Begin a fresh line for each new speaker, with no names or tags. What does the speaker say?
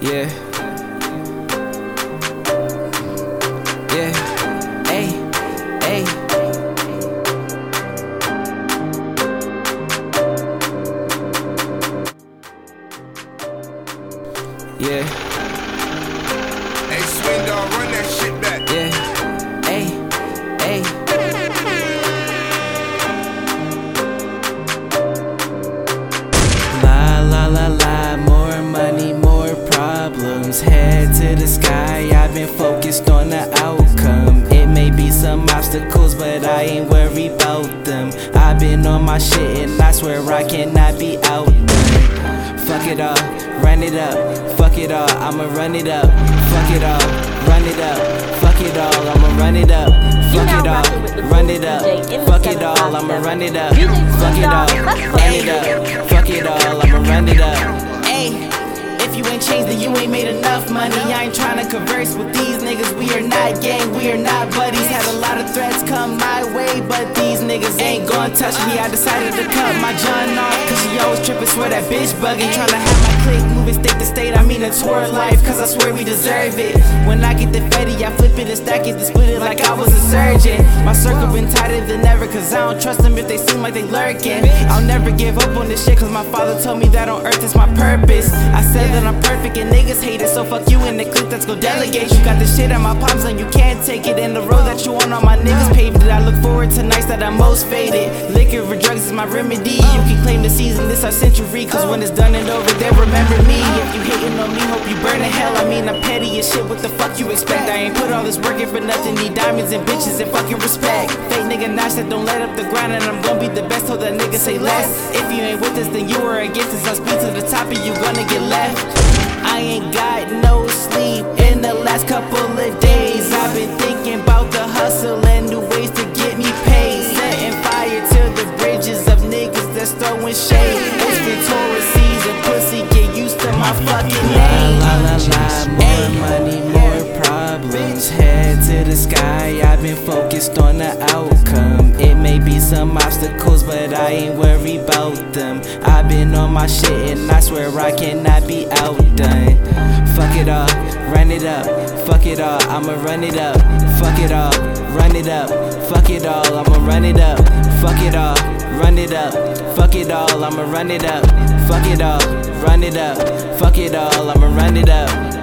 Yeah. Yeah. Hey. Hey. Yeah. Obstacles, but I ain't worried about them. I've been on my shit, and I swear I cannot be outdone. Fuck it all, run it up. Fuck it all, I'ma run it up. Fuck it all, run it up. Fuck it all, I'ma run it up. Fuck it
rockin' with the
all, run it up.
DJ in the
Fuck it all, I'ma run it up. Fuck it all,
Snoop Dogg, let's
run it up. Fuck it all, I'ma run it up. You ain't changed, then you ain't made enough money. I ain't tryna converse with these niggas. We are not gang, we are not buddies. Had a lot of threats come my way, but these niggas ain't gonna touch me. I decided to cut my John off, cause she always tripping, swear that bitch bugging. Tryna have my clique moving state to state. I mean a tour life, cause I swear we deserve it. When I get the Fetty, I flip it and stack it, then split it like I was surgeon. My circle been tighter than ever, cause I don't trust them if they seem like they lurking. I'll never give up on this shit, cause my father told me that on earth is my purpose. I said that I'm perfect and niggas hate it, so fuck you and the clique, let's go delegate. You got the shit on my palms and you can't take it. And the road that you on, all my niggas paved it. I look forward to nights that I'm most faded. Liquor or drugs is my remedy. You can claim the season, this our century, cause when it's done and over, they'll remember me. If you hating on me, hope you burn in hell. I mean, I'm petty as shit, what the fuck you expect? I ain't put all this work in for nothing, need diamonds and bitches and fucking respect. Fake nigga notch that don't let up the grind, and I'm gonna be the best, told that nigga say less. If you ain't with us, then you are against us. I'll speed to the top and you gonna get left. I ain't got no sleep in the last couple of days. I've been thinking about the hustle and new ways to get me paid. Setting fire to the bridges of niggas that's throwing shade. It's been Taurus season, pussy, get used to my fucking name. La la la, more money, more problems. Head to the sky, I've been focused on the outcome. It may be some obstacles, but I ain't worried about them. I've been on my shit, and I swear I cannot be outdone. Fuck it all, run it up. Fuck it all, I'ma run it up. Fuck it all, run it up. Fuck it all, I'ma run it up. Fuck it all, run it up. Fuck it all, I'ma run it up. Fuck it all, run it up. Fuck it all, I'ma run it up.